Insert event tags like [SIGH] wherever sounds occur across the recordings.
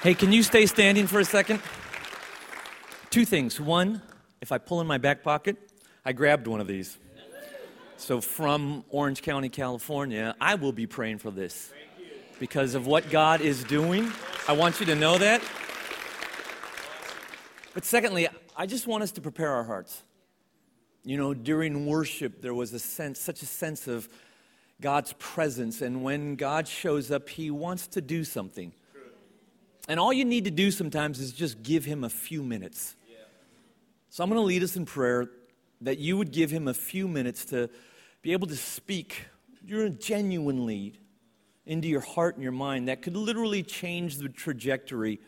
Hey, can you stay standing for a second? Two things. One, if I pull in my back pocket, I grabbed one of these. So from Orange County, California, I will be praying for this because of what God is doing. I want you to know that. But secondly, I just want us to prepare our hearts. You know, during worship, there was a sense, such a sense of God's presence. And when God shows up, He wants to do something. And all you need to do sometimes is just give Him a few minutes. So I'm going to lead us in prayer that you would give Him a few minutes to be able to speak you're genuinely lead into your heart and your mind that could literally change the trajectory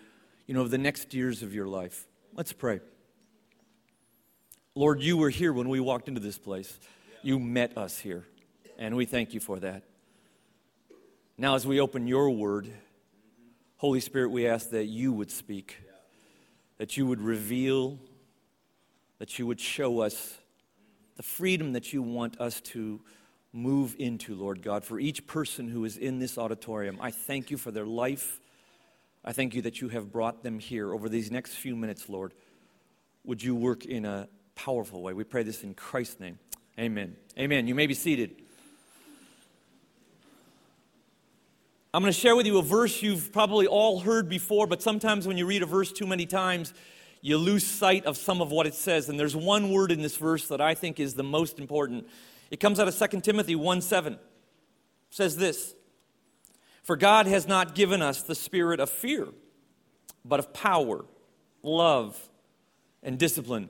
you know of the next years of your life let's pray lord you were here when we walked into this place you met us here and we thank you for that. Now, as we open your word, Holy Spirit, we ask that you would speak, that you would reveal, that you would show us the freedom that you want us to move into, Lord God. For each person who is in this auditorium, I thank you for their life. I thank you that you have brought them here over these next few minutes, Lord. Would you work in a powerful way? We pray this in Christ's name. Amen. Amen. You may be seated. I'm going to share with you a verse you've probably all heard before, but sometimes when you read a verse too many times, you lose sight of some of what it says. And there's one word in this verse that I think is the most important. It comes out of 2 Timothy 1 7. It says this For God has not given us the spirit of fear, but of power, love, and discipline.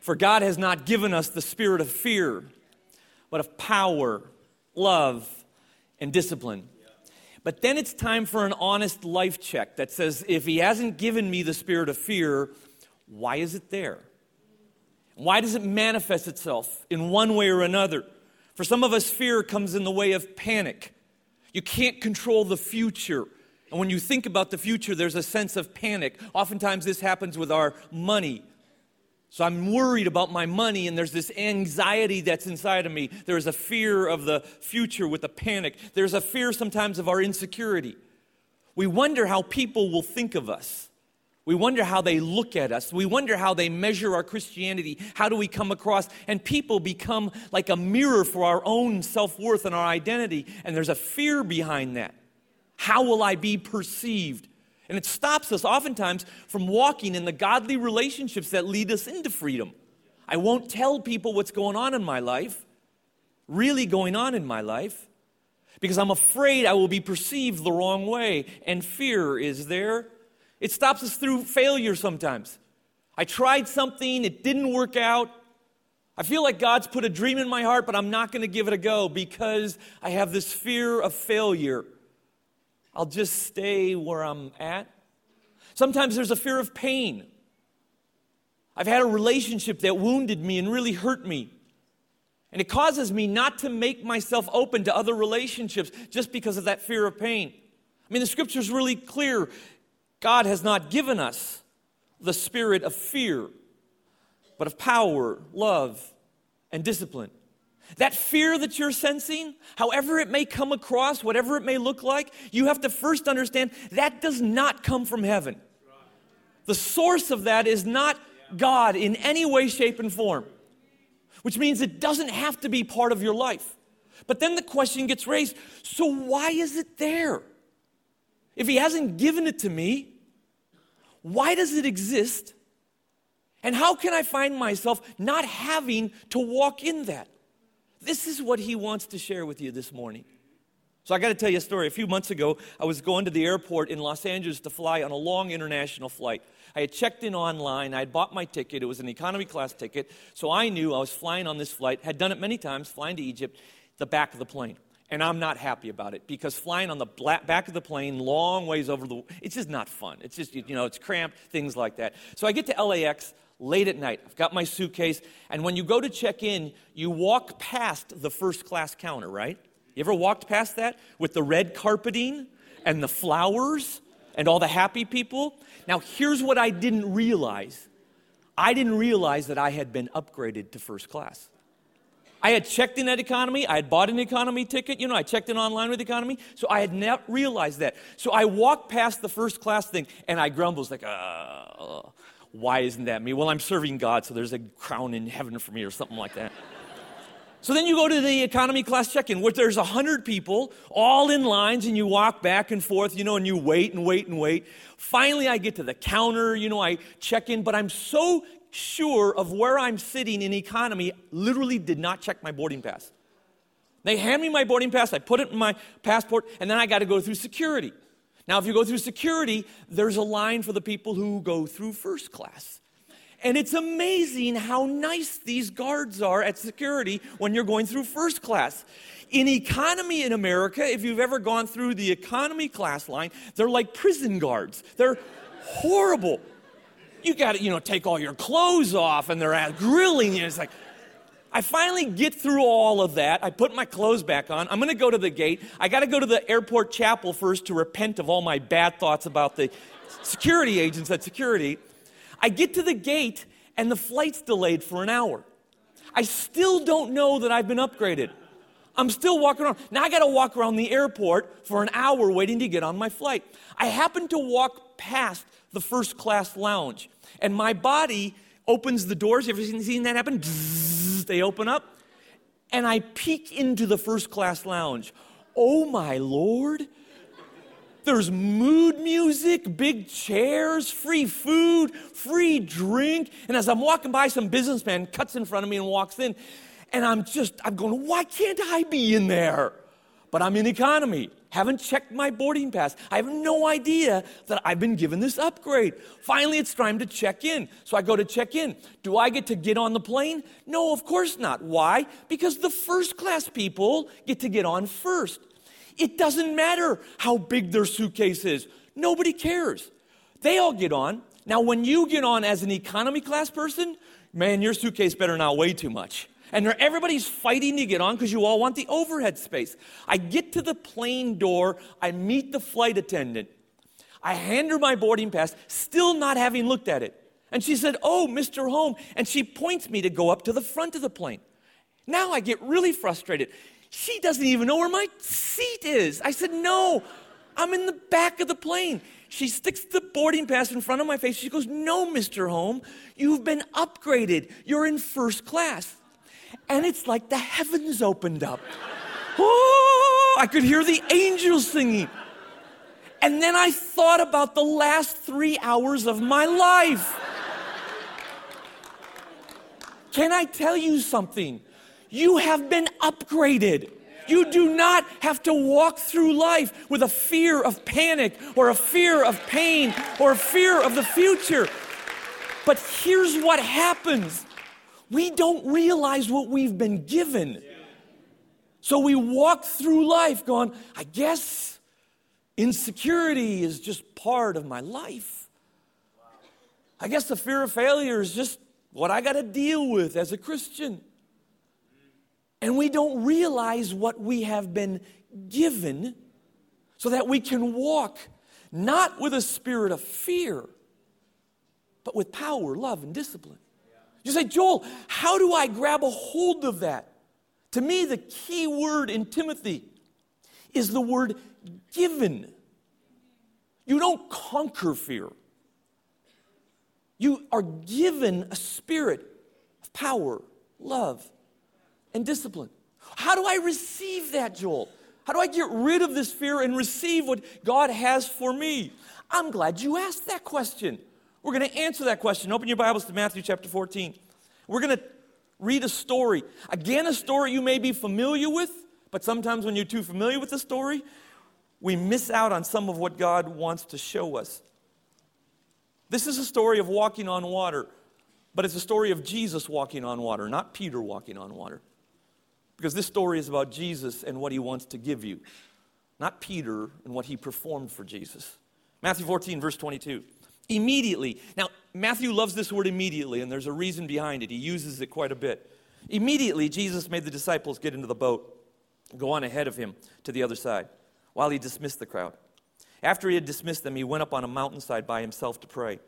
For God has not given us the spirit of fear, but of power, love, and discipline. But then it's time for an honest life check that says, if he hasn't given me the spirit of fear, why is it there? Why does it manifest itself in one way or another? For some of us, fear comes in the way of panic. You can't control the future. And when you think about the future, there's a sense of panic. Oftentimes, this happens with our money. So I'm worried about my money, and there's this anxiety that's inside of me. There's a fear of the future with a panic. There's a fear sometimes of our insecurity. We wonder how people will think of us. We wonder how they look at us. We wonder how they measure our Christianity. How do we come across? And people become like a mirror for our own self worth and our identity. And there's a fear behind that. How will I be perceived? And it stops us oftentimes from walking in the godly relationships that lead us into freedom. I won't tell people what's going on in my life, really going on in my life, because I'm afraid I will be perceived the wrong way. And fear is there. It stops us through failure sometimes. I tried something, it didn't work out. I feel like God's put a dream in my heart, but I'm not going to give it a go because I have this fear of failure. I'll just stay where I'm at. Sometimes there's a fear of pain. I've had a relationship that wounded me and really hurt me. And it causes me not to make myself open to other relationships just because of that fear of pain. I mean, the scripture's really clear. God has not given us the spirit of fear, but of power, love, and discipline. That fear that you're sensing, however it may come across, whatever it may look like, you have to first understand that does not come from heaven. The source of that is not God in any way, shape, and form, which means it doesn't have to be part of your life. But then the question gets raised so why is it there? If He hasn't given it to me, why does it exist? And how can I find myself not having to walk in that? This is what he wants to share with you this morning. So I got to tell you a story. A few months ago, I was going to the airport in Los Angeles to fly on a long international flight. I had checked in online. I had bought my ticket. It was an economy class ticket. So I knew I was flying on this flight. Had done it many times, flying to Egypt, the back of the plane. And I'm not happy about it because flying on the back of the plane, long ways over the, it's just not fun. It's just, you know, it's cramped, things like that. So I get to LAX late at night. I've got my suitcase. And when you go to check in, you walk past the first class counter, right? You ever walked past that with the red carpeting and the flowers and all the happy people? Now, here's what I didn't realize I didn't realize that I had been upgraded to first class. I had checked in at economy. I had bought an economy ticket. You know, I checked in online with economy. So I had not realized that. So I walked past the first class thing and I grumbled, like, uh, why isn't that me? Well, I'm serving God, so there's a crown in heaven for me or something like that. So then you go to the economy class check-in where there's 100 people all in lines and you walk back and forth, you know, and you wait and wait and wait. Finally, I get to the counter, you know, I check in, but I'm so sure of where I'm sitting in economy, literally did not check my boarding pass. They hand me my boarding pass, I put it in my passport, and then I got to go through security. Now, if you go through security, there's a line for the people who go through first class. And it's amazing how nice these guards are at security when you're going through first class. In economy in America, if you've ever gone through the economy class line, they're like prison guards. They're horrible you got to, you know, take all your clothes off and they're grilling you. It's like, I finally get through all of that. I put my clothes back on. I'm going to go to the gate. I got to go to the airport chapel first to repent of all my bad thoughts about the security agents at security. I get to the gate and the flight's delayed for an hour. I still don't know that I've been upgraded. I'm still walking around. Now I got to walk around the airport for an hour waiting to get on my flight. I happen to walk past the first class lounge and my body opens the doors. You ever seen that happen? they open up. And I peek into the first class lounge. Oh my Lord. There's mood music, big chairs, free food, free drink. And as I'm walking by, some businessman cuts in front of me and walks in. And I'm just, I'm going, why can't I be in there? But I'm in economy haven't checked my boarding pass. I have no idea that I've been given this upgrade. Finally, it's time to check in. So I go to check in. Do I get to get on the plane? No, of course not. Why? Because the first class people get to get on first. It doesn't matter how big their suitcase is, nobody cares. They all get on. Now, when you get on as an economy class person, man, your suitcase better not weigh too much and everybody's fighting to get on because you all want the overhead space. I get to the plane door, I meet the flight attendant. I hand her my boarding pass, still not having looked at it. And she said, Oh, Mr. Home. And she points me to go up to the front of the plane. Now I get really frustrated. She doesn't even know where my seat is. I said, No, I'm in the back of the plane. She sticks the boarding pass in front of my face. She goes, No, Mr. Home, you've been upgraded. You're in first class and it's like the heavens opened up. Oh, I could hear the angels singing. And then I thought about the last three hours of my life. Can I tell you something? You have been upgraded. You do not have to walk through life with a fear of panic or a fear of pain or a fear of the future. But here's what happens we don't realize what we've been given. So we walk through life going, I guess insecurity is just part of my life. I guess the fear of failure is just what I got to deal with as a Christian. And we don't realize what we have been given so that we can walk not with a spirit of fear, but with power, love, and discipline. You say, Joel, how do I grab a hold of that? To me, the key word in Timothy is the word given. You don't conquer fear. You are given a spirit of power, love, and discipline. How do I receive that, Joel? How do I get rid of this fear and receive what God has for me? I'm glad you asked that question. We're going to answer that question. Open your Bibles to Matthew chapter 14. We're going to read a story. Again, a story you may be familiar with, but sometimes when you're too familiar with the story, we miss out on some of what God wants to show us. This is a story of walking on water, but it's a story of Jesus walking on water, not Peter walking on water. Because this story is about Jesus and what he wants to give you, not Peter and what he performed for Jesus. Matthew 14, verse 22. Immediately. Now, Matthew loves this word immediately, and there's a reason behind it. He uses it quite a bit. Immediately, Jesus made the disciples get into the boat, go on ahead of him to the other side, while he dismissed the crowd. After he had dismissed them, he went up on a mountainside by himself to pray.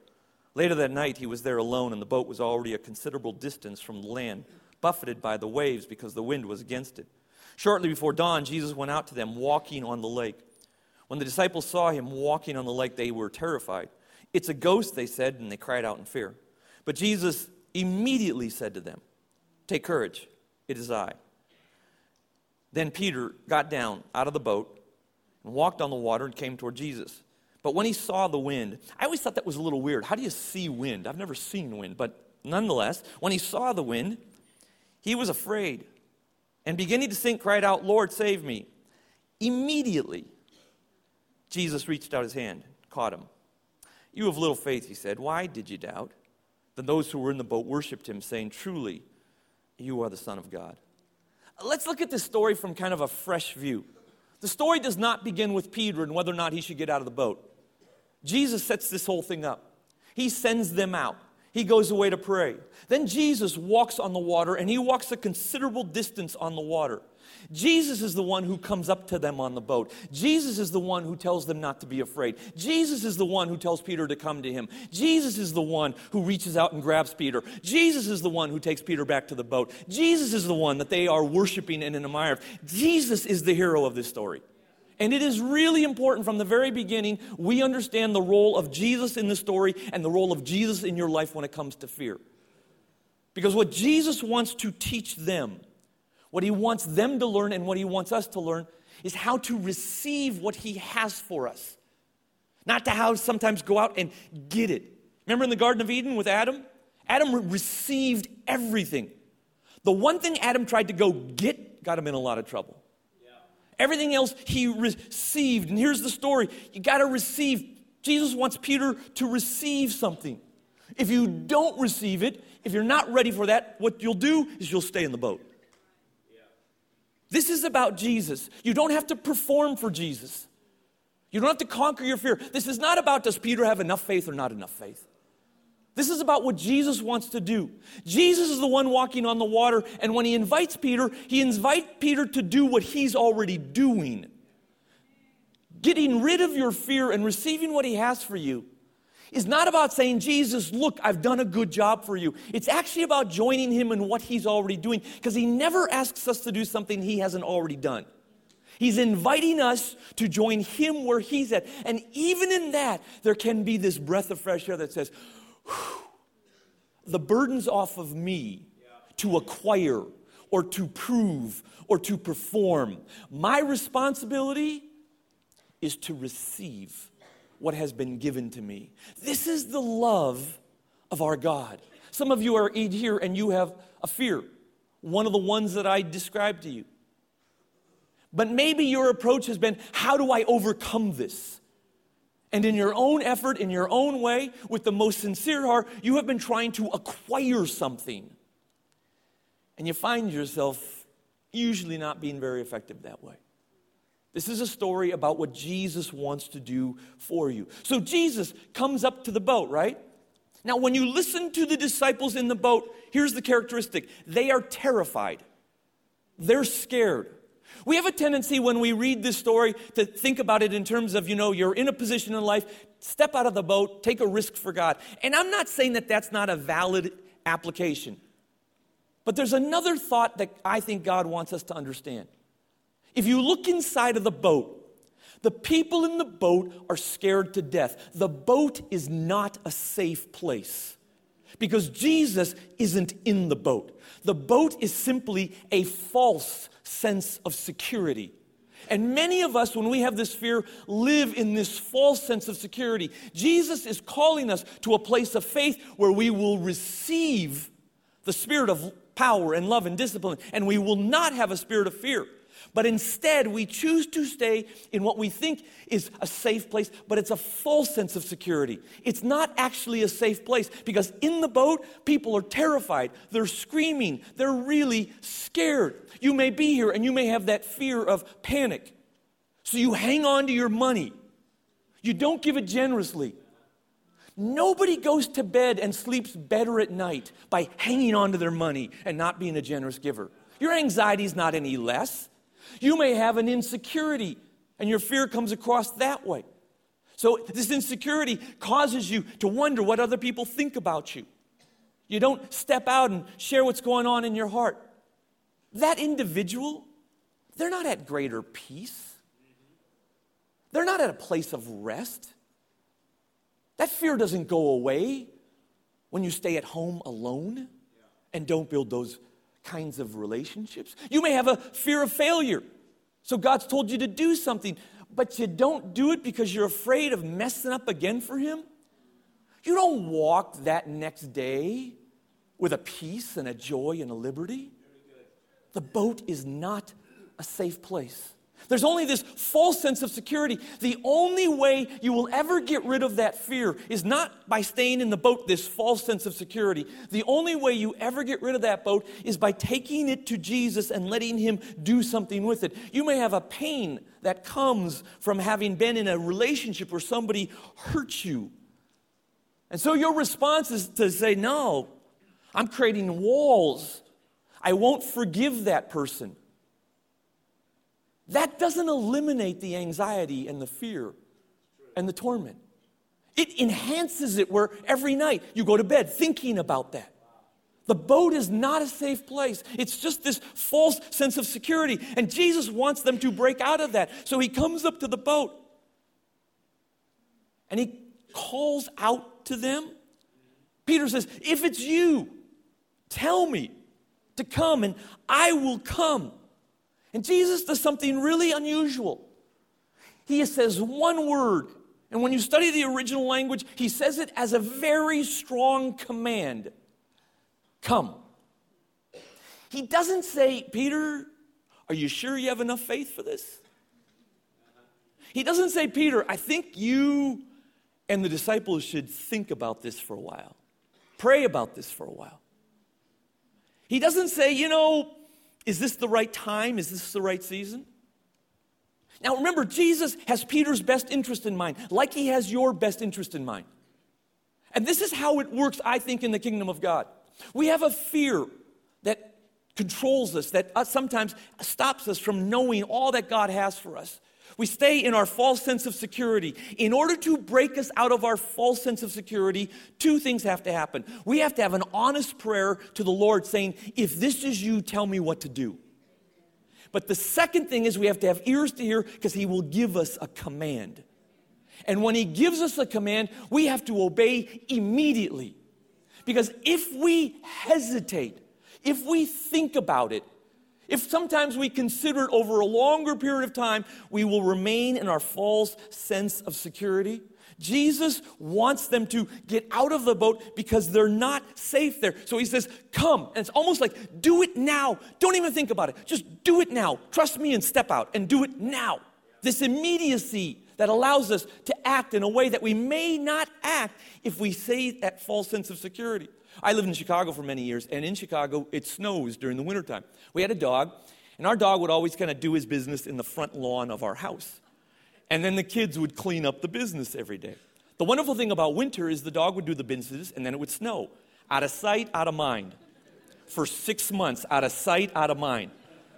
Later that night, he was there alone, and the boat was already a considerable distance from the land, buffeted by the waves because the wind was against it. Shortly before dawn, Jesus went out to them walking on the lake. When the disciples saw him walking on the lake, they were terrified. It's a ghost, they said, and they cried out in fear. But Jesus immediately said to them, Take courage, it is I. Then Peter got down out of the boat and walked on the water and came toward Jesus. But when he saw the wind, I always thought that was a little weird. How do you see wind? I've never seen wind, but nonetheless, when he saw the wind, he was afraid and beginning to sink, cried out, Lord, save me. Immediately, Jesus reached out his hand, caught him. You have little faith, he said. Why did you doubt? Then those who were in the boat worshiped him, saying, Truly, you are the Son of God. Let's look at this story from kind of a fresh view. The story does not begin with Peter and whether or not he should get out of the boat. Jesus sets this whole thing up. He sends them out he goes away to pray. Then Jesus walks on the water and he walks a considerable distance on the water. Jesus is the one who comes up to them on the boat. Jesus is the one who tells them not to be afraid. Jesus is the one who tells Peter to come to him. Jesus is the one who reaches out and grabs Peter. Jesus is the one who takes Peter back to the boat. Jesus is the one that they are worshiping and admiring. Jesus is the hero of this story. And it is really important from the very beginning we understand the role of Jesus in the story and the role of Jesus in your life when it comes to fear. Because what Jesus wants to teach them, what he wants them to learn, and what he wants us to learn is how to receive what he has for us. Not to how sometimes go out and get it. Remember in the Garden of Eden with Adam? Adam received everything. The one thing Adam tried to go get got him in a lot of trouble. Everything else he received. And here's the story you got to receive. Jesus wants Peter to receive something. If you don't receive it, if you're not ready for that, what you'll do is you'll stay in the boat. This is about Jesus. You don't have to perform for Jesus. You don't have to conquer your fear. This is not about does Peter have enough faith or not enough faith. This is about what Jesus wants to do. Jesus is the one walking on the water, and when he invites Peter, he invites Peter to do what he's already doing. Getting rid of your fear and receiving what he has for you is not about saying, Jesus, look, I've done a good job for you. It's actually about joining him in what he's already doing, because he never asks us to do something he hasn't already done. He's inviting us to join him where he's at. And even in that, there can be this breath of fresh air that says, the burden's off of me to acquire or to prove or to perform. My responsibility is to receive what has been given to me. This is the love of our God. Some of you are here and you have a fear, one of the ones that I described to you. But maybe your approach has been, how do I overcome this? And in your own effort, in your own way, with the most sincere heart, you have been trying to acquire something. And you find yourself usually not being very effective that way. This is a story about what Jesus wants to do for you. So Jesus comes up to the boat, right? Now, when you listen to the disciples in the boat, here's the characteristic they are terrified, they're scared. We have a tendency when we read this story to think about it in terms of, you know, you're in a position in life, step out of the boat, take a risk for God. And I'm not saying that that's not a valid application. But there's another thought that I think God wants us to understand. If you look inside of the boat, the people in the boat are scared to death. The boat is not a safe place because Jesus isn't in the boat. The boat is simply a false sense of security. And many of us, when we have this fear, live in this false sense of security. Jesus is calling us to a place of faith where we will receive the spirit of power and love and discipline, and we will not have a spirit of fear. But instead, we choose to stay in what we think is a safe place, but it's a false sense of security. It's not actually a safe place because in the boat, people are terrified. They're screaming. They're really scared. You may be here and you may have that fear of panic. So you hang on to your money. You don't give it generously. Nobody goes to bed and sleeps better at night by hanging on to their money and not being a generous giver. Your anxiety is not any less. You may have an insecurity, and your fear comes across that way. So, this insecurity causes you to wonder what other people think about you. You don't step out and share what's going on in your heart. That individual, they're not at greater peace. They're not at a place of rest. That fear doesn't go away when you stay at home alone and don't build those kinds of relationships. You may have a fear of failure. So God's told you to do something, but you don't do it because you're afraid of messing up again for Him. You don't walk that next day with a peace and a joy and a liberty. The boat is not a safe place. There's only this false sense of security. The only way you will ever get rid of that fear is not by staying in the boat, this false sense of security. The only way you ever get rid of that boat is by taking it to Jesus and letting Him do something with it. You may have a pain that comes from having been in a relationship where somebody hurt you. And so your response is to say, No, I'm creating walls. I won't forgive that person. That doesn't eliminate the anxiety and the fear and the torment. It enhances it where every night you go to bed thinking about that. The boat is not a safe place. It's just this false sense of security. And Jesus wants them to break out of that. So he comes up to the boat and he calls out to them. Peter says, If it's you, tell me to come and I will come. And Jesus does something really unusual. He says one word, and when you study the original language, he says it as a very strong command Come. He doesn't say, Peter, are you sure you have enough faith for this? He doesn't say, Peter, I think you and the disciples should think about this for a while, pray about this for a while. He doesn't say, you know, is this the right time? Is this the right season? Now remember, Jesus has Peter's best interest in mind, like he has your best interest in mind. And this is how it works, I think, in the kingdom of God. We have a fear that controls us, that uh, sometimes stops us from knowing all that God has for us. We stay in our false sense of security. In order to break us out of our false sense of security, two things have to happen. We have to have an honest prayer to the Lord saying, If this is you, tell me what to do. But the second thing is we have to have ears to hear because He will give us a command. And when He gives us a command, we have to obey immediately. Because if we hesitate, if we think about it, if sometimes we consider it over a longer period of time, we will remain in our false sense of security. Jesus wants them to get out of the boat because they're not safe there. So he says, Come. And it's almost like, do it now. Don't even think about it. Just do it now. Trust me and step out and do it now. This immediacy that allows us to act in a way that we may not act if we say that false sense of security. I lived in Chicago for many years, and in Chicago, it snows during the wintertime. We had a dog, and our dog would always kind of do his business in the front lawn of our house. And then the kids would clean up the business every day. The wonderful thing about winter is the dog would do the business, and then it would snow. Out of sight, out of mind. For six months, out of sight, out of mind.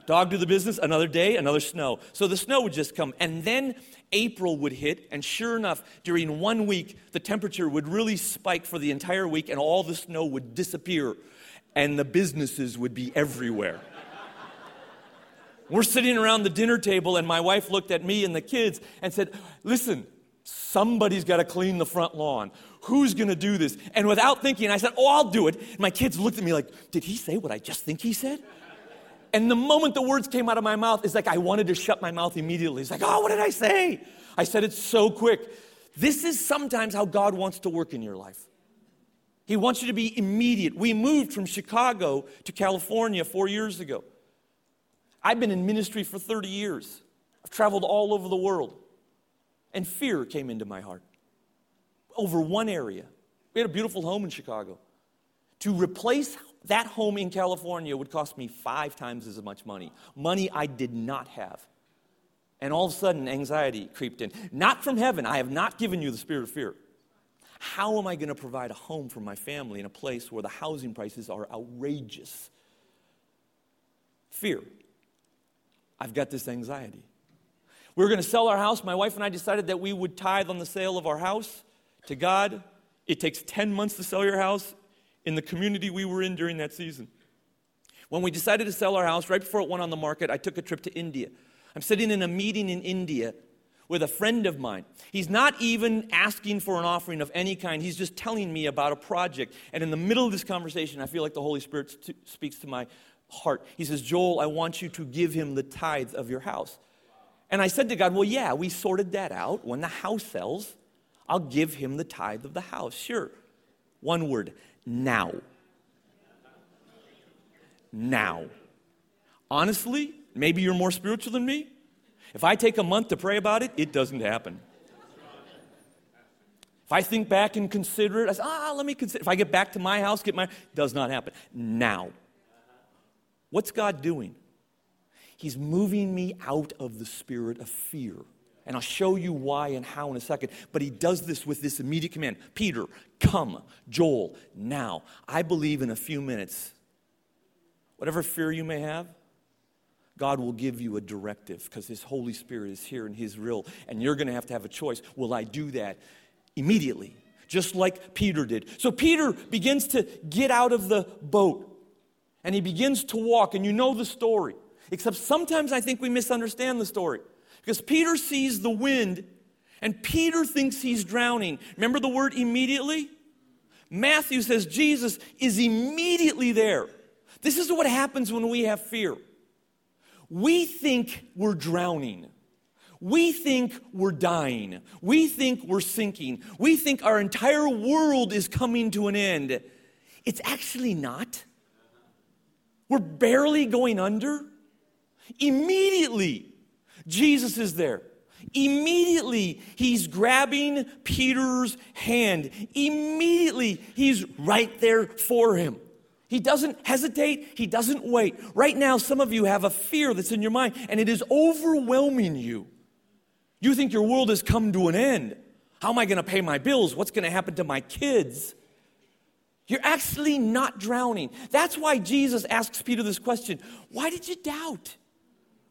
Dog do the business, another day, another snow. So the snow would just come. And then April would hit, and sure enough, during one week, the temperature would really spike for the entire week, and all the snow would disappear, and the businesses would be everywhere. [LAUGHS] We're sitting around the dinner table, and my wife looked at me and the kids and said, Listen, somebody's got to clean the front lawn. Who's going to do this? And without thinking, I said, Oh, I'll do it. And my kids looked at me like, Did he say what I just think he said? And the moment the words came out of my mouth, it's like I wanted to shut my mouth immediately. It's like, oh, what did I say? I said it so quick. This is sometimes how God wants to work in your life. He wants you to be immediate. We moved from Chicago to California four years ago. I've been in ministry for 30 years. I've traveled all over the world. And fear came into my heart over one area. We had a beautiful home in Chicago. To replace that home in California would cost me five times as much money. Money I did not have. And all of a sudden, anxiety crept in. Not from heaven. I have not given you the spirit of fear. How am I going to provide a home for my family in a place where the housing prices are outrageous? Fear. I've got this anxiety. We were going to sell our house. My wife and I decided that we would tithe on the sale of our house to God. It takes 10 months to sell your house in the community we were in during that season. When we decided to sell our house, right before it went on the market, I took a trip to India. I'm sitting in a meeting in India with a friend of mine. He's not even asking for an offering of any kind. He's just telling me about a project. And in the middle of this conversation, I feel like the Holy Spirit speaks to my heart. He says, Joel, I want you to give him the tithe of your house. And I said to God, Well, yeah, we sorted that out. When the house sells, I'll give him the tithe of the house. Sure. One word now. Now. Honestly, maybe you're more spiritual than me. If I take a month to pray about it, it doesn't happen. If I think back and consider it, I say, ah, let me consider. If I get back to my house, get my, does not happen. Now. What's God doing? He's moving me out of the spirit of fear. And I'll show you why and how in a second. But he does this with this immediate command Peter, come. Joel, now. I believe in a few minutes, whatever fear you may have, God will give you a directive because His Holy Spirit is here and His real. And you're going to have to have a choice. Will I do that immediately? Just like Peter did. So Peter begins to get out of the boat and he begins to walk, and you know the story. Except sometimes I think we misunderstand the story because Peter sees the wind and Peter thinks he's drowning. Remember the word immediately? Matthew says Jesus is immediately there. This is what happens when we have fear. We think we're drowning. We think we're dying. We think we're sinking. We think our entire world is coming to an end. It's actually not. We're barely going under. Immediately, Jesus is there. Immediately, he's grabbing Peter's hand. Immediately, he's right there for him. He doesn't hesitate, he doesn't wait. Right now, some of you have a fear that's in your mind and it is overwhelming you. You think your world has come to an end. How am I going to pay my bills? What's going to happen to my kids? You're actually not drowning. That's why Jesus asks Peter this question Why did you doubt?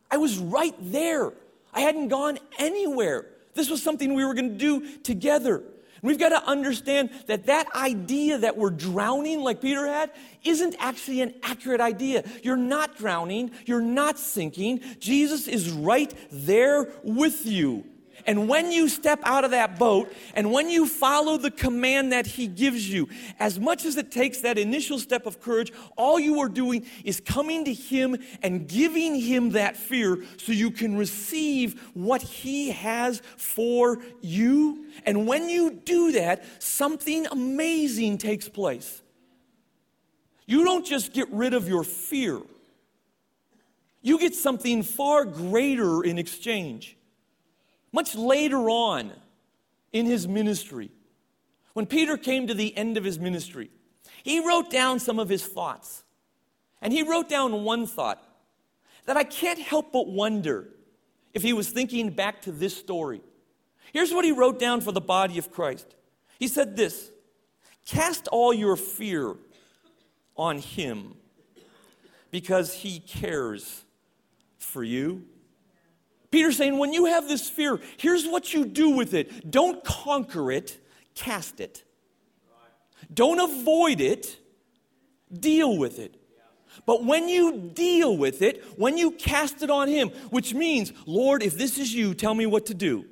I was right there. I hadn't gone anywhere. This was something we were going to do together. We've got to understand that that idea that we're drowning, like Peter had, isn't actually an accurate idea. You're not drowning, you're not sinking. Jesus is right there with you. And when you step out of that boat and when you follow the command that He gives you, as much as it takes that initial step of courage, all you are doing is coming to Him and giving Him that fear so you can receive what He has for you. And when you do that, something amazing takes place. You don't just get rid of your fear, you get something far greater in exchange. Much later on in his ministry, when Peter came to the end of his ministry, he wrote down some of his thoughts. And he wrote down one thought that I can't help but wonder if he was thinking back to this story. Here's what he wrote down for the body of Christ. He said this Cast all your fear on him because he cares for you. Peter's saying, when you have this fear, here's what you do with it don't conquer it, cast it. Don't avoid it, deal with it. But when you deal with it, when you cast it on Him, which means, Lord, if this is you, tell me what to do.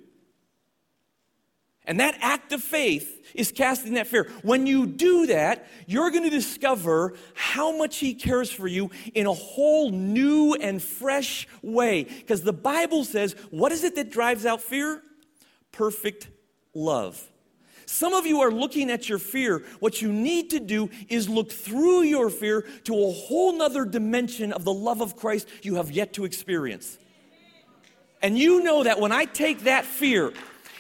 And that act of faith is casting that fear. When you do that, you're going to discover how much He cares for you in a whole new and fresh way. Because the Bible says, what is it that drives out fear? Perfect love. Some of you are looking at your fear. What you need to do is look through your fear to a whole nother dimension of the love of Christ you have yet to experience. And you know that when I take that fear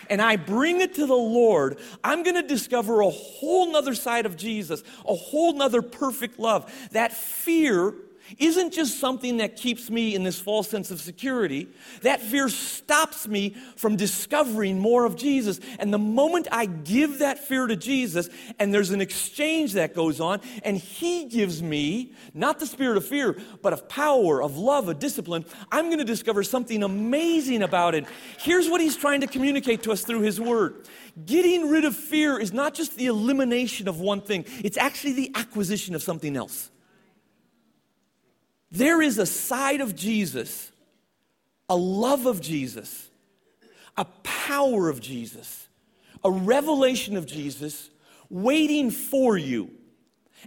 and I bring it to the Lord, I'm going to discover a whole nother side of Jesus, a whole nother perfect love. That fear isn't just something that keeps me in this false sense of security. That fear stops me from discovering more of Jesus. And the moment I give that fear to Jesus, and there's an exchange that goes on, and He gives me not the spirit of fear, but of power, of love, of discipline, I'm going to discover something amazing about it. Here's what He's trying to communicate to us through His Word. Getting rid of fear is not just the elimination of one thing, it's actually the acquisition of something else. There is a side of Jesus, a love of Jesus, a power of Jesus, a revelation of Jesus waiting for you.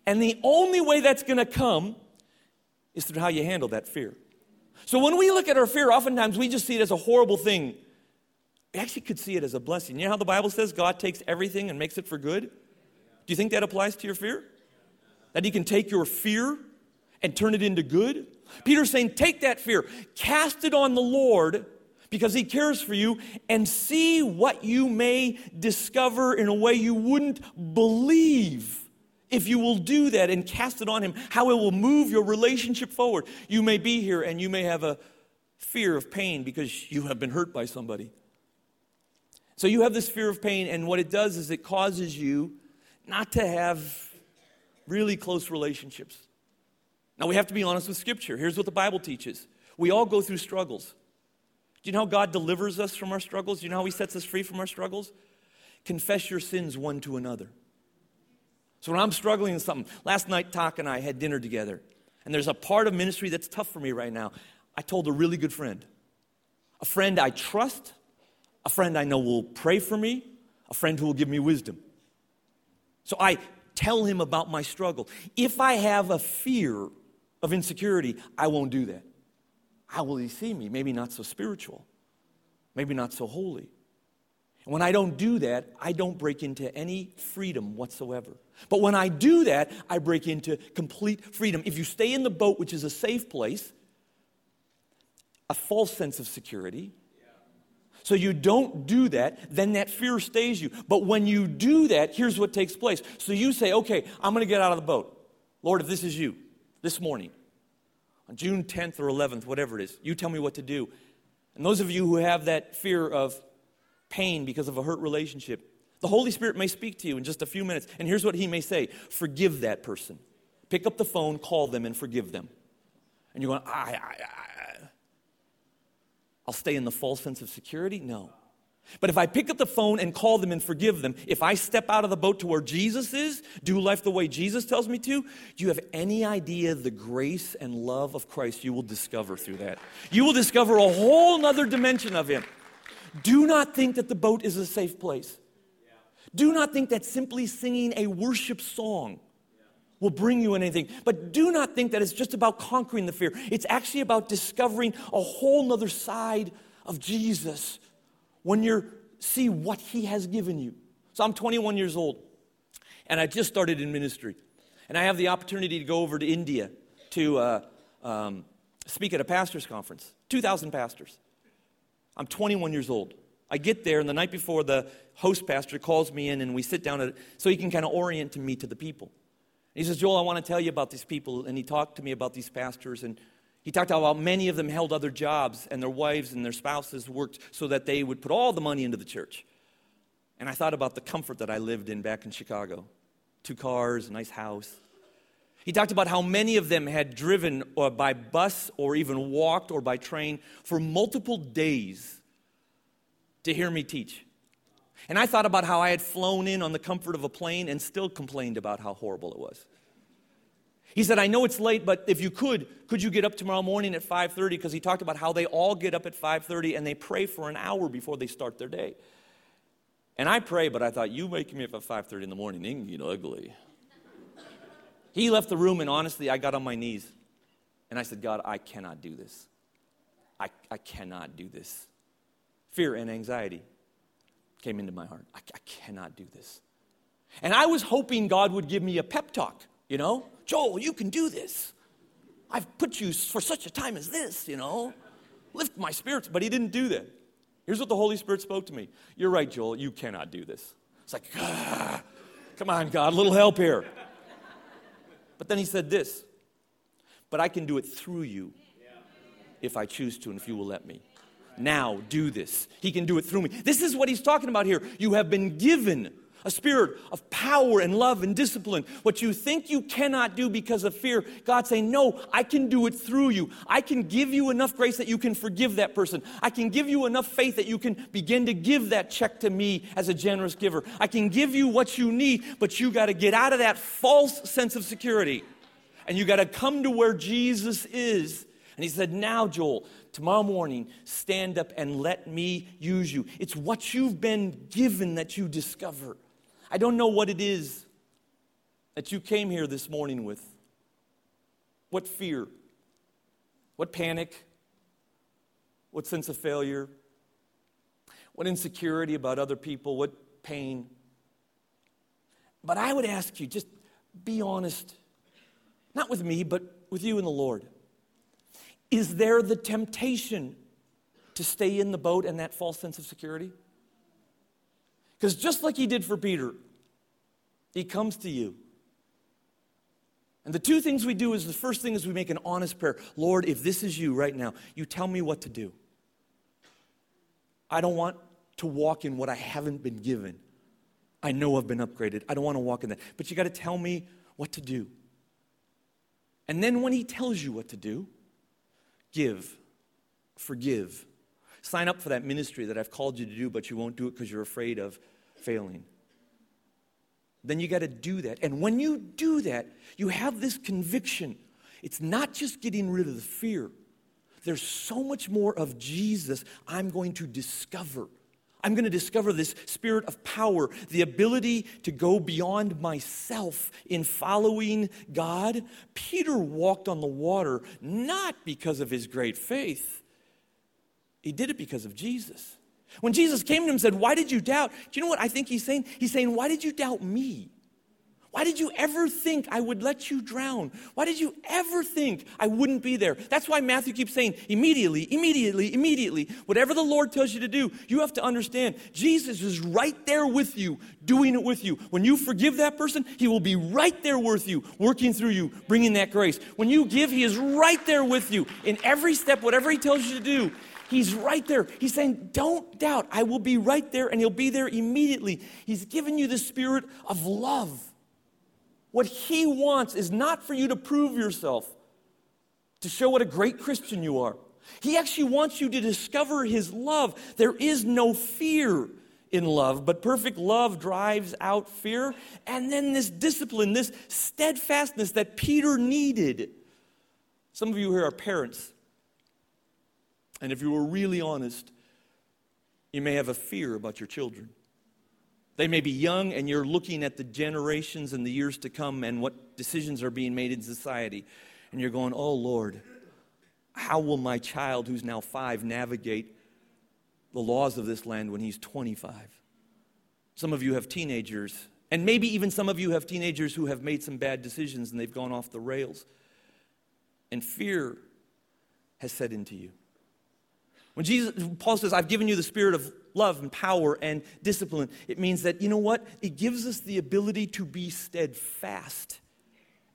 And the only way that's going to come is through how you handle that fear. So when we look at our fear, oftentimes we just see it as a horrible thing. We actually could see it as a blessing. You know how the Bible says God takes everything and makes it for good? Do you think that applies to your fear? That He can take your fear and turn it into good? Peter's saying, take that fear, cast it on the Lord because he cares for you, and see what you may discover in a way you wouldn't believe. If you will do that and cast it on him, how it will move your relationship forward. You may be here and you may have a fear of pain because you have been hurt by somebody. So you have this fear of pain, and what it does is it causes you not to have really close relationships. Now, we have to be honest with Scripture. Here's what the Bible teaches we all go through struggles. Do you know how God delivers us from our struggles? Do you know how He sets us free from our struggles? Confess your sins one to another. So when I'm struggling with something, last night, Talk and I had dinner together, and there's a part of ministry that's tough for me right now. I told a really good friend, a friend I trust, a friend I know will pray for me, a friend who will give me wisdom. So I tell him about my struggle. If I have a fear of insecurity, I won't do that. How will he see me? Maybe not so spiritual, maybe not so holy. And when I don't do that, I don't break into any freedom whatsoever. But when I do that, I break into complete freedom. If you stay in the boat, which is a safe place, a false sense of security, so you don't do that, then that fear stays you. But when you do that, here's what takes place. So you say, okay, I'm going to get out of the boat. Lord, if this is you, this morning, on June 10th or 11th, whatever it is, you tell me what to do. And those of you who have that fear of pain because of a hurt relationship, the Holy Spirit may speak to you in just a few minutes. And here's what He may say Forgive that person. Pick up the phone, call them, and forgive them. And you're going, I, I, I, I'll stay in the false sense of security? No. But if I pick up the phone and call them and forgive them, if I step out of the boat to where Jesus is, do life the way Jesus tells me to, do you have any idea the grace and love of Christ you will discover through that? You will discover a whole other dimension of Him. Do not think that the boat is a safe place. Do not think that simply singing a worship song will bring you anything. But do not think that it's just about conquering the fear. It's actually about discovering a whole other side of Jesus when you see what he has given you. So I'm 21 years old, and I just started in ministry. And I have the opportunity to go over to India to uh, um, speak at a pastor's conference 2,000 pastors. I'm 21 years old. I get there, and the night before, the host pastor calls me in, and we sit down at, so he can kind of orient me to the people. He says, Joel, I want to tell you about these people. And he talked to me about these pastors, and he talked about how many of them held other jobs, and their wives and their spouses worked so that they would put all the money into the church. And I thought about the comfort that I lived in back in Chicago two cars, a nice house. He talked about how many of them had driven or by bus or even walked or by train for multiple days to hear me teach. And I thought about how I had flown in on the comfort of a plane and still complained about how horrible it was. He said, I know it's late, but if you could, could you get up tomorrow morning at 5:30? Because he talked about how they all get up at 5:30 and they pray for an hour before they start their day. And I pray, but I thought, you waking me up at 5:30 in the morning, it get ugly. he left the room, and honestly, I got on my knees. And I said, God, I cannot do this. I, I cannot do this. Fear and anxiety came into my heart. I, I cannot do this. And I was hoping God would give me a pep talk, you know? Joel, you can do this. I've put you for such a time as this, you know. Lift my spirits. But he didn't do that. Here's what the Holy Spirit spoke to me You're right, Joel, you cannot do this. It's like, ah, come on, God, a little help here. But then he said this but I can do it through you if I choose to and if you will let me. Now, do this. He can do it through me. This is what he's talking about here. You have been given a spirit of power and love and discipline. What you think you cannot do because of fear, God saying, No, I can do it through you. I can give you enough grace that you can forgive that person. I can give you enough faith that you can begin to give that check to me as a generous giver. I can give you what you need, but you got to get out of that false sense of security. And you got to come to where Jesus is. And he said, Now, Joel, tomorrow morning, stand up and let me use you. It's what you've been given that you discover. I don't know what it is that you came here this morning with. What fear? What panic? What sense of failure? What insecurity about other people? What pain? But I would ask you just be honest, not with me, but with you and the Lord. Is there the temptation to stay in the boat and that false sense of security? Because just like he did for Peter, he comes to you. And the two things we do is the first thing is we make an honest prayer Lord, if this is you right now, you tell me what to do. I don't want to walk in what I haven't been given. I know I've been upgraded. I don't want to walk in that. But you got to tell me what to do. And then when he tells you what to do, give, forgive. Sign up for that ministry that I've called you to do, but you won't do it because you're afraid of failing. Then you got to do that. And when you do that, you have this conviction. It's not just getting rid of the fear, there's so much more of Jesus I'm going to discover. I'm going to discover this spirit of power, the ability to go beyond myself in following God. Peter walked on the water not because of his great faith, he did it because of Jesus. When Jesus came to him and said, Why did you doubt? Do you know what I think he's saying? He's saying, Why did you doubt me? Why did you ever think I would let you drown? Why did you ever think I wouldn't be there? That's why Matthew keeps saying, immediately, immediately, immediately. Whatever the Lord tells you to do, you have to understand Jesus is right there with you, doing it with you. When you forgive that person, He will be right there with you, working through you, bringing that grace. When you give, He is right there with you in every step, whatever He tells you to do. He's right there. He's saying, Don't doubt. I will be right there, and He'll be there immediately. He's given you the spirit of love. What He wants is not for you to prove yourself, to show what a great Christian you are. He actually wants you to discover His love. There is no fear in love, but perfect love drives out fear. And then this discipline, this steadfastness that Peter needed. Some of you here are parents. And if you were really honest, you may have a fear about your children. They may be young, and you're looking at the generations and the years to come and what decisions are being made in society. And you're going, oh Lord, how will my child, who's now five, navigate the laws of this land when he's 25? Some of you have teenagers, and maybe even some of you have teenagers who have made some bad decisions and they've gone off the rails. And fear has set into you. When Jesus, Paul says, I've given you the spirit of love and power and discipline, it means that, you know what? It gives us the ability to be steadfast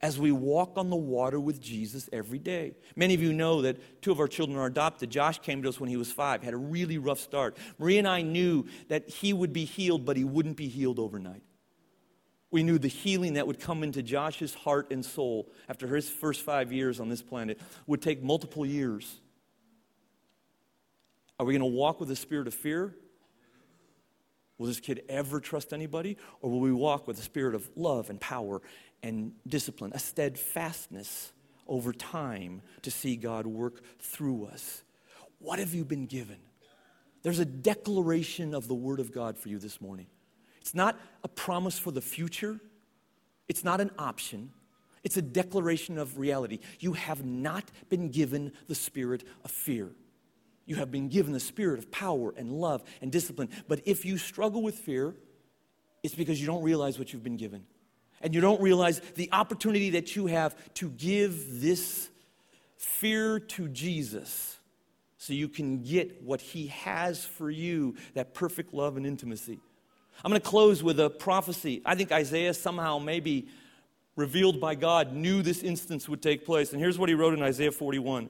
as we walk on the water with Jesus every day. Many of you know that two of our children are adopted. Josh came to us when he was five, had a really rough start. Marie and I knew that he would be healed, but he wouldn't be healed overnight. We knew the healing that would come into Josh's heart and soul after his first five years on this planet would take multiple years. Are we going to walk with a spirit of fear? Will this kid ever trust anybody? Or will we walk with a spirit of love and power and discipline, a steadfastness over time to see God work through us? What have you been given? There's a declaration of the Word of God for you this morning. It's not a promise for the future, it's not an option. It's a declaration of reality. You have not been given the spirit of fear. You have been given the spirit of power and love and discipline. But if you struggle with fear, it's because you don't realize what you've been given. And you don't realize the opportunity that you have to give this fear to Jesus so you can get what he has for you that perfect love and intimacy. I'm going to close with a prophecy. I think Isaiah somehow maybe revealed by God, knew this instance would take place. And here's what he wrote in Isaiah 41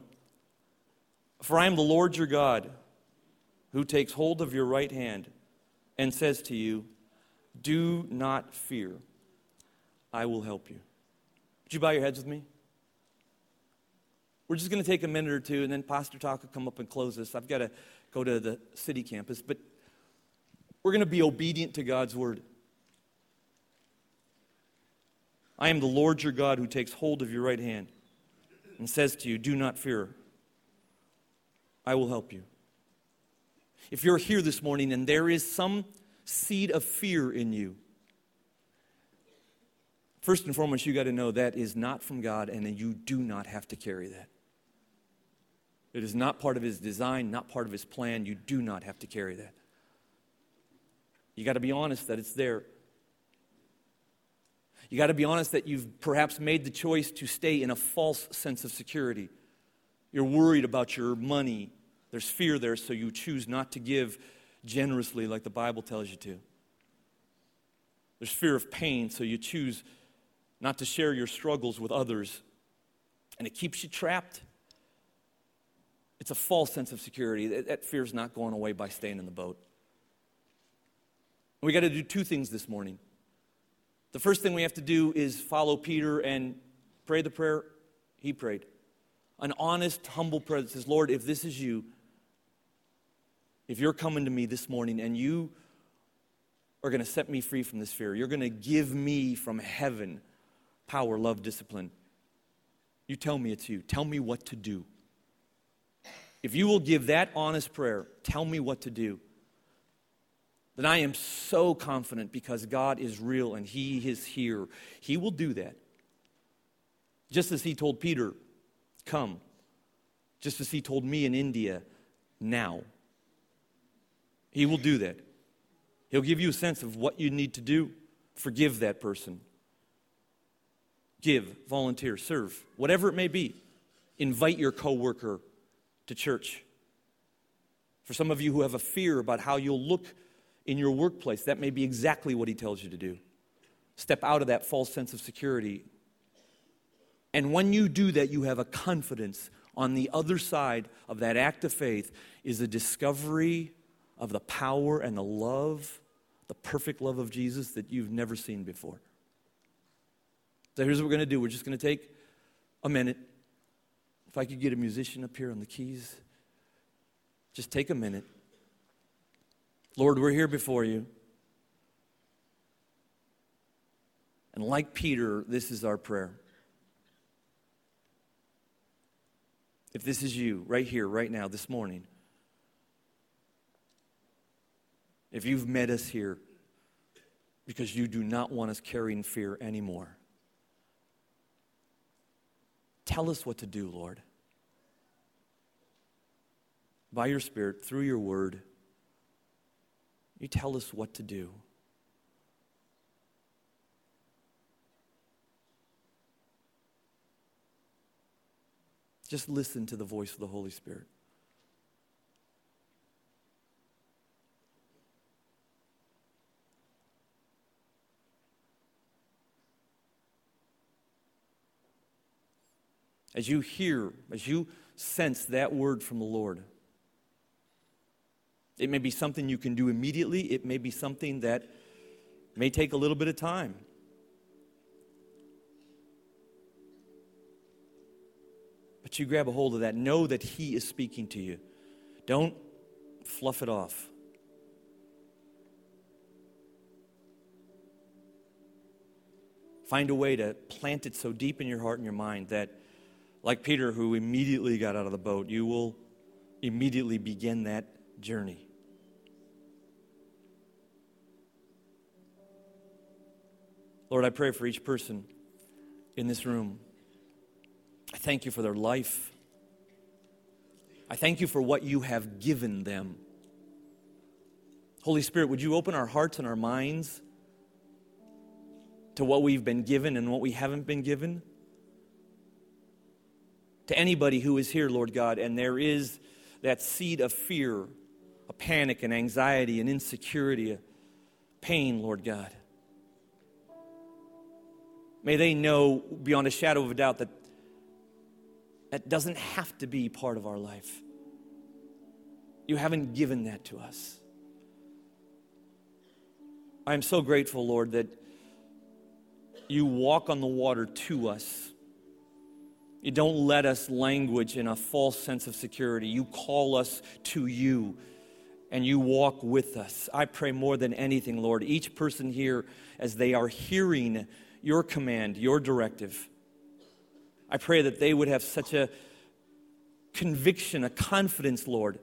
For I am the Lord your God, who takes hold of your right hand and says to you, Do not fear, I will help you. Would you bow your heads with me? We're just going to take a minute or two, and then Pastor Talk will come up and close this. I've got to go to the city campus, but we're going to be obedient to God's word. I am the Lord your God who takes hold of your right hand and says to you, Do not fear. I will help you. If you're here this morning and there is some seed of fear in you, first and foremost, you got to know that is not from God and you do not have to carry that. It is not part of His design, not part of His plan. You do not have to carry that. You got to be honest that it's there. You got to be honest that you've perhaps made the choice to stay in a false sense of security. You're worried about your money. There's fear there, so you choose not to give generously like the Bible tells you to. There's fear of pain, so you choose not to share your struggles with others. And it keeps you trapped. It's a false sense of security. That, that fear's not going away by staying in the boat. We got to do two things this morning. The first thing we have to do is follow Peter and pray the prayer he prayed. An honest, humble prayer that says, Lord, if this is you, if you're coming to me this morning and you are going to set me free from this fear, you're going to give me from heaven power, love, discipline. You tell me it's you. Tell me what to do. If you will give that honest prayer, tell me what to do then I am so confident because God is real and He is here. He will do that. Just as He told Peter, come. Just as He told me in India, now. He will do that. He'll give you a sense of what you need to do. Forgive that person. Give, volunteer, serve, whatever it may be. Invite your coworker to church. For some of you who have a fear about how you'll look in your workplace, that may be exactly what he tells you to do. Step out of that false sense of security. And when you do that, you have a confidence on the other side of that act of faith is a discovery of the power and the love, the perfect love of Jesus that you've never seen before. So here's what we're going to do we're just going to take a minute. If I could get a musician up here on the keys, just take a minute. Lord, we're here before you. And like Peter, this is our prayer. If this is you, right here, right now, this morning, if you've met us here because you do not want us carrying fear anymore, tell us what to do, Lord. By your Spirit, through your word. You tell us what to do. Just listen to the voice of the Holy Spirit. As you hear, as you sense that word from the Lord, it may be something you can do immediately, it may be something that may take a little bit of time. You grab a hold of that. Know that He is speaking to you. Don't fluff it off. Find a way to plant it so deep in your heart and your mind that, like Peter, who immediately got out of the boat, you will immediately begin that journey. Lord, I pray for each person in this room. I thank you for their life. I thank you for what you have given them. Holy Spirit, would you open our hearts and our minds to what we've been given and what we haven't been given? To anybody who is here, Lord God, and there is that seed of fear a panic and anxiety and insecurity, a pain, Lord God. May they know beyond a shadow of a doubt that that doesn't have to be part of our life. You haven't given that to us. I am so grateful, Lord, that you walk on the water to us. You don't let us languish in a false sense of security. You call us to you and you walk with us. I pray more than anything, Lord, each person here, as they are hearing your command, your directive, I pray that they would have such a conviction, a confidence, Lord,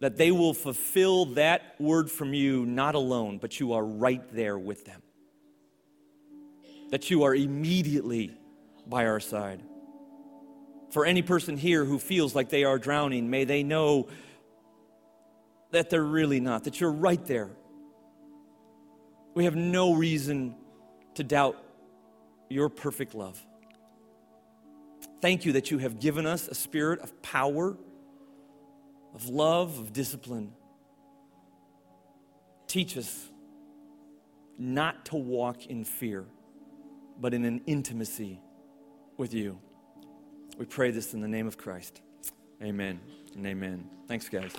that they will fulfill that word from you not alone, but you are right there with them. That you are immediately by our side. For any person here who feels like they are drowning, may they know that they're really not, that you're right there. We have no reason to doubt your perfect love. Thank you that you have given us a spirit of power, of love, of discipline. Teach us not to walk in fear, but in an intimacy with you. We pray this in the name of Christ. Amen and amen. Thanks, guys.